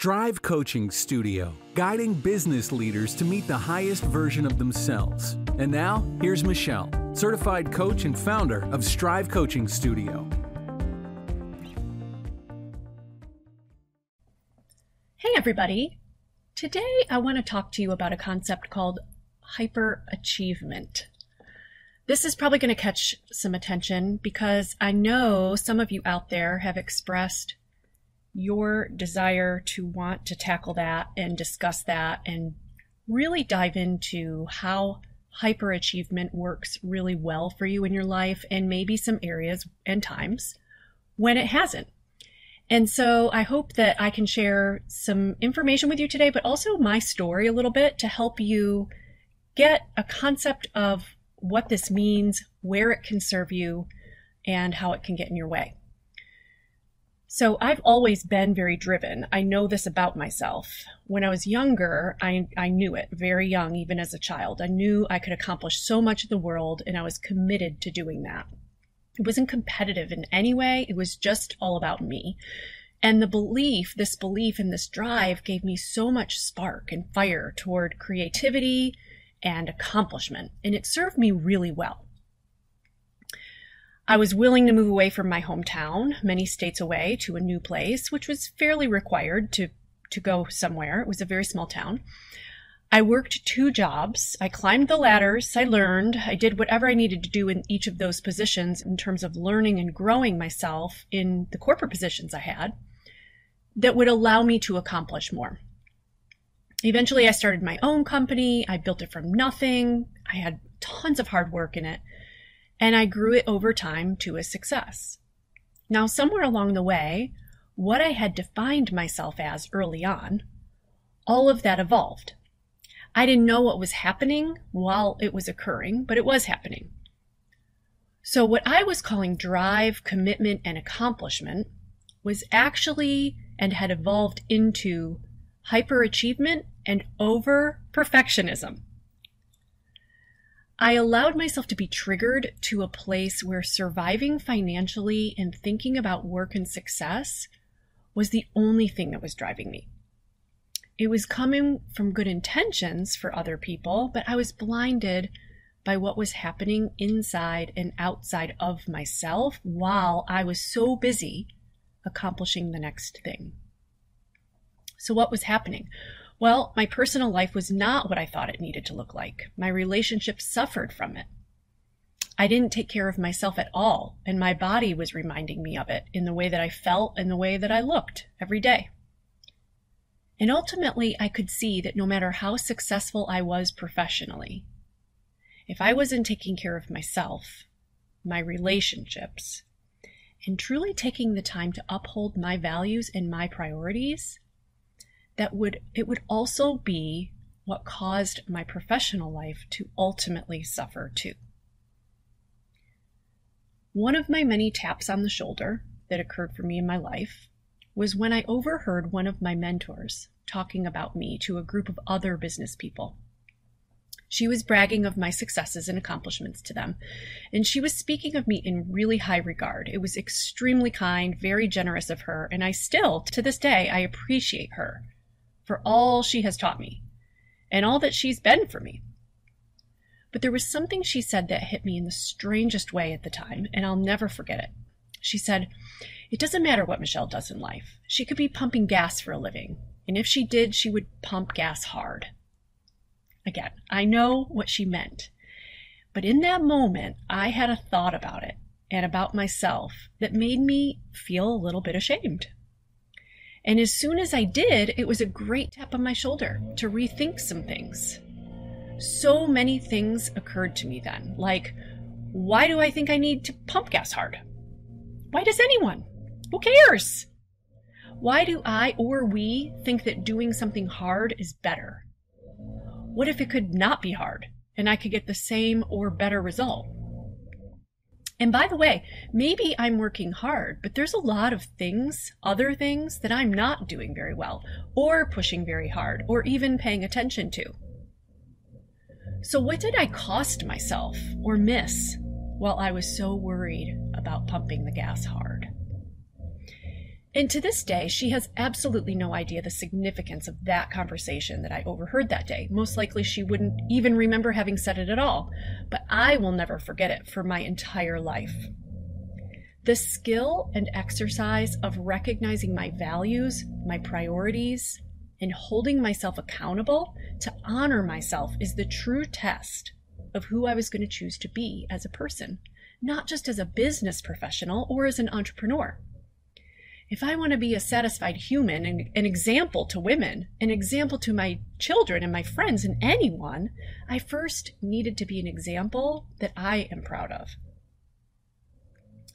Strive Coaching Studio, guiding business leaders to meet the highest version of themselves. And now, here's Michelle, certified coach and founder of Strive Coaching Studio. Hey, everybody. Today, I want to talk to you about a concept called hyperachievement. This is probably going to catch some attention because I know some of you out there have expressed your desire to want to tackle that and discuss that and really dive into how hyperachievement works really well for you in your life and maybe some areas and times when it hasn't. And so I hope that I can share some information with you today, but also my story a little bit to help you get a concept of what this means, where it can serve you, and how it can get in your way. So I've always been very driven. I know this about myself. When I was younger, I, I knew it very young, even as a child. I knew I could accomplish so much of the world and I was committed to doing that. It wasn't competitive in any way. It was just all about me. And the belief, this belief and this drive gave me so much spark and fire toward creativity and accomplishment. And it served me really well. I was willing to move away from my hometown, many states away, to a new place, which was fairly required to, to go somewhere. It was a very small town. I worked two jobs. I climbed the ladders. I learned. I did whatever I needed to do in each of those positions in terms of learning and growing myself in the corporate positions I had that would allow me to accomplish more. Eventually, I started my own company. I built it from nothing. I had tons of hard work in it and I grew it over time to a success. Now, somewhere along the way, what I had defined myself as early on, all of that evolved. I didn't know what was happening while it was occurring, but it was happening. So, what I was calling drive, commitment, and accomplishment was actually and had evolved into hyperachievement and over perfectionism. I allowed myself to be triggered to a place where surviving financially and thinking about work and success was the only thing that was driving me. It was coming from good intentions for other people, but I was blinded by what was happening inside and outside of myself while I was so busy accomplishing the next thing. So, what was happening? Well, my personal life was not what I thought it needed to look like. My relationship suffered from it. I didn't take care of myself at all, and my body was reminding me of it in the way that I felt and the way that I looked every day. And ultimately, I could see that no matter how successful I was professionally, if I wasn't taking care of myself, my relationships, and truly taking the time to uphold my values and my priorities, that would it would also be what caused my professional life to ultimately suffer too. One of my many taps on the shoulder that occurred for me in my life was when I overheard one of my mentors talking about me to a group of other business people. She was bragging of my successes and accomplishments to them, and she was speaking of me in really high regard. It was extremely kind, very generous of her, and I still, to this day, I appreciate her for all she has taught me and all that she's been for me. But there was something she said that hit me in the strangest way at the time, and I'll never forget it. She said, It doesn't matter what Michelle does in life. She could be pumping gas for a living, and if she did, she would pump gas hard. Again, I know what she meant. But in that moment, I had a thought about it and about myself that made me feel a little bit ashamed. And as soon as I did, it was a great tap on my shoulder to rethink some things. So many things occurred to me then, like, why do I think I need to pump gas hard? Why does anyone? Who cares? Why do I or we think that doing something hard is better? What if it could not be hard and I could get the same or better result? And by the way, maybe I'm working hard, but there's a lot of things, other things that I'm not doing very well, or pushing very hard, or even paying attention to. So, what did I cost myself or miss while I was so worried about pumping the gas hard? And to this day, she has absolutely no idea the significance of that conversation that I overheard that day. Most likely, she wouldn't even remember having said it at all, but I will never forget it for my entire life. The skill and exercise of recognizing my values, my priorities, and holding myself accountable to honor myself is the true test of who I was going to choose to be as a person, not just as a business professional or as an entrepreneur if I want to be a satisfied human and an example to women, an example to my children and my friends and anyone, I first needed to be an example that I am proud of.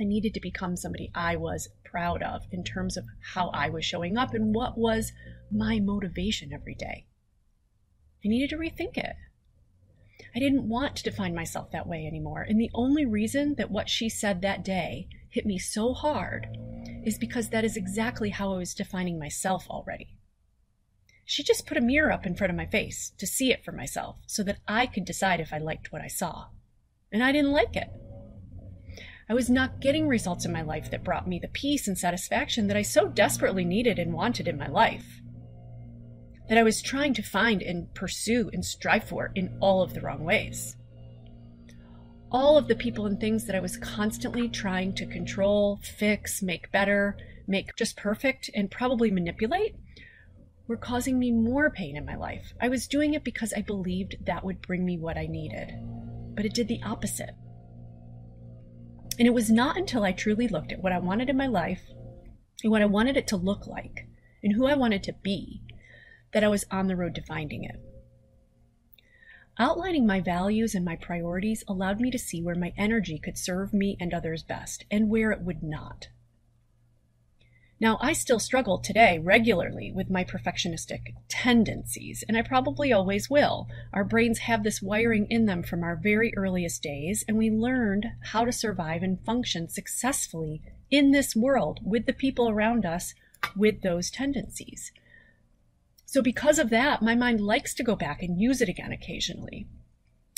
I needed to become somebody I was proud of in terms of how I was showing up and what was my motivation every day. I needed to rethink it. I didn't want to define myself that way anymore. And the only reason that what she said that day hit me so hard is because that is exactly how I was defining myself already. She just put a mirror up in front of my face to see it for myself so that I could decide if I liked what I saw. And I didn't like it. I was not getting results in my life that brought me the peace and satisfaction that I so desperately needed and wanted in my life. That I was trying to find and pursue and strive for in all of the wrong ways all of the people and things that I was constantly trying to control, fix, make better, make just perfect, and probably manipulate were causing me more pain in my life. I was doing it because I believed that would bring me what I needed, but it did the opposite. And it was not until I truly looked at what I wanted in my life and what I wanted it to look like and who I wanted to be that I was on the road to finding it. Outlining my values and my priorities allowed me to see where my energy could serve me and others best and where it would not. Now, I still struggle today regularly with my perfectionistic tendencies, and I probably always will. Our brains have this wiring in them from our very earliest days, and we learned how to survive and function successfully in this world with the people around us with those tendencies. So, because of that, my mind likes to go back and use it again occasionally.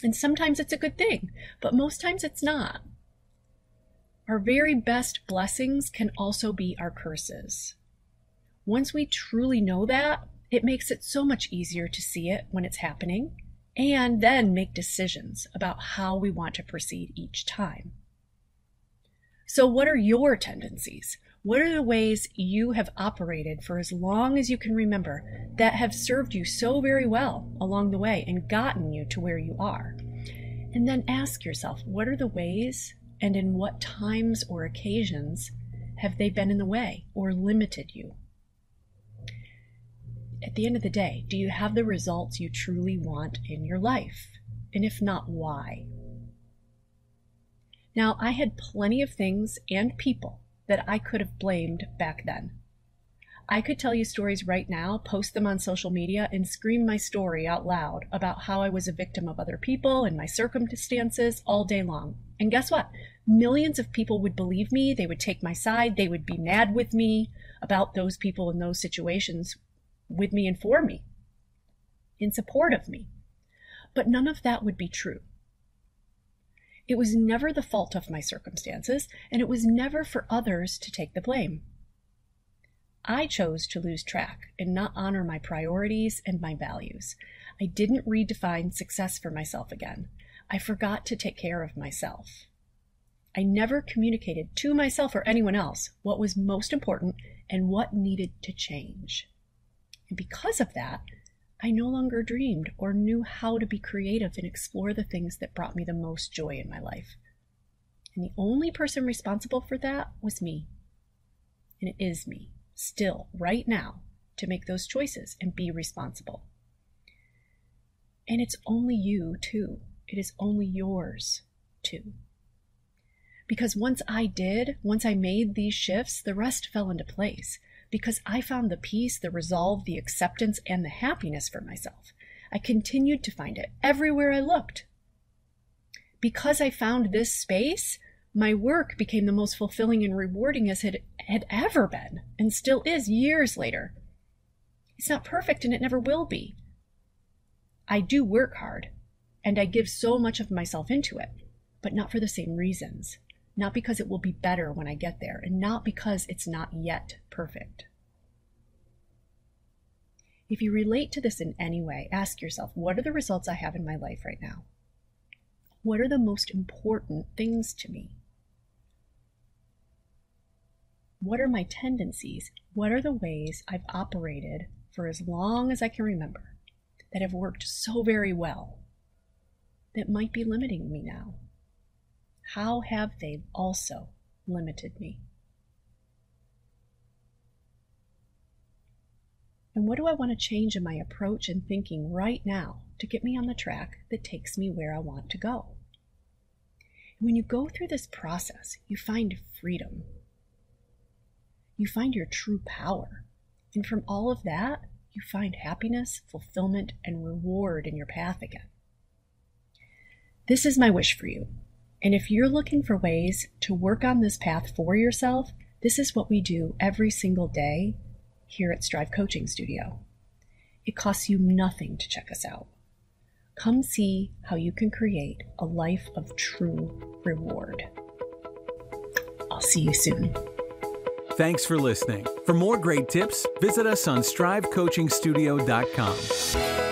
And sometimes it's a good thing, but most times it's not. Our very best blessings can also be our curses. Once we truly know that, it makes it so much easier to see it when it's happening and then make decisions about how we want to proceed each time. So, what are your tendencies? What are the ways you have operated for as long as you can remember that have served you so very well along the way and gotten you to where you are? And then ask yourself, what are the ways and in what times or occasions have they been in the way or limited you? At the end of the day, do you have the results you truly want in your life? And if not, why? Now, I had plenty of things and people that I could have blamed back then. I could tell you stories right now, post them on social media, and scream my story out loud about how I was a victim of other people and my circumstances all day long. And guess what? Millions of people would believe me, they would take my side, they would be mad with me about those people in those situations with me and for me, in support of me. But none of that would be true. It was never the fault of my circumstances, and it was never for others to take the blame. I chose to lose track and not honor my priorities and my values. I didn't redefine success for myself again. I forgot to take care of myself. I never communicated to myself or anyone else what was most important and what needed to change. And because of that, I no longer dreamed or knew how to be creative and explore the things that brought me the most joy in my life. And the only person responsible for that was me. And it is me, still, right now, to make those choices and be responsible. And it's only you, too. It is only yours, too. Because once I did, once I made these shifts, the rest fell into place because I found the peace, the resolve, the acceptance, and the happiness for myself. I continued to find it everywhere I looked. Because I found this space, my work became the most fulfilling and rewarding as it had ever been, and still is years later. It's not perfect and it never will be. I do work hard, and I give so much of myself into it, but not for the same reasons. not because it will be better when I get there, and not because it's not yet perfect. If you relate to this in any way, ask yourself what are the results I have in my life right now? What are the most important things to me? What are my tendencies? What are the ways I've operated for as long as I can remember that have worked so very well that might be limiting me now? How have they also limited me? And what do I want to change in my approach and thinking right now to get me on the track that takes me where I want to go? When you go through this process, you find freedom. You find your true power. And from all of that, you find happiness, fulfillment, and reward in your path again. This is my wish for you and if you're looking for ways to work on this path for yourself, this is what we do every single day here at Strive Coaching Studio. It costs you nothing to check us out. Come see how you can create a life of true reward. I'll see you soon. Thanks for listening. For more great tips, visit us on strivecoachingstudio.com.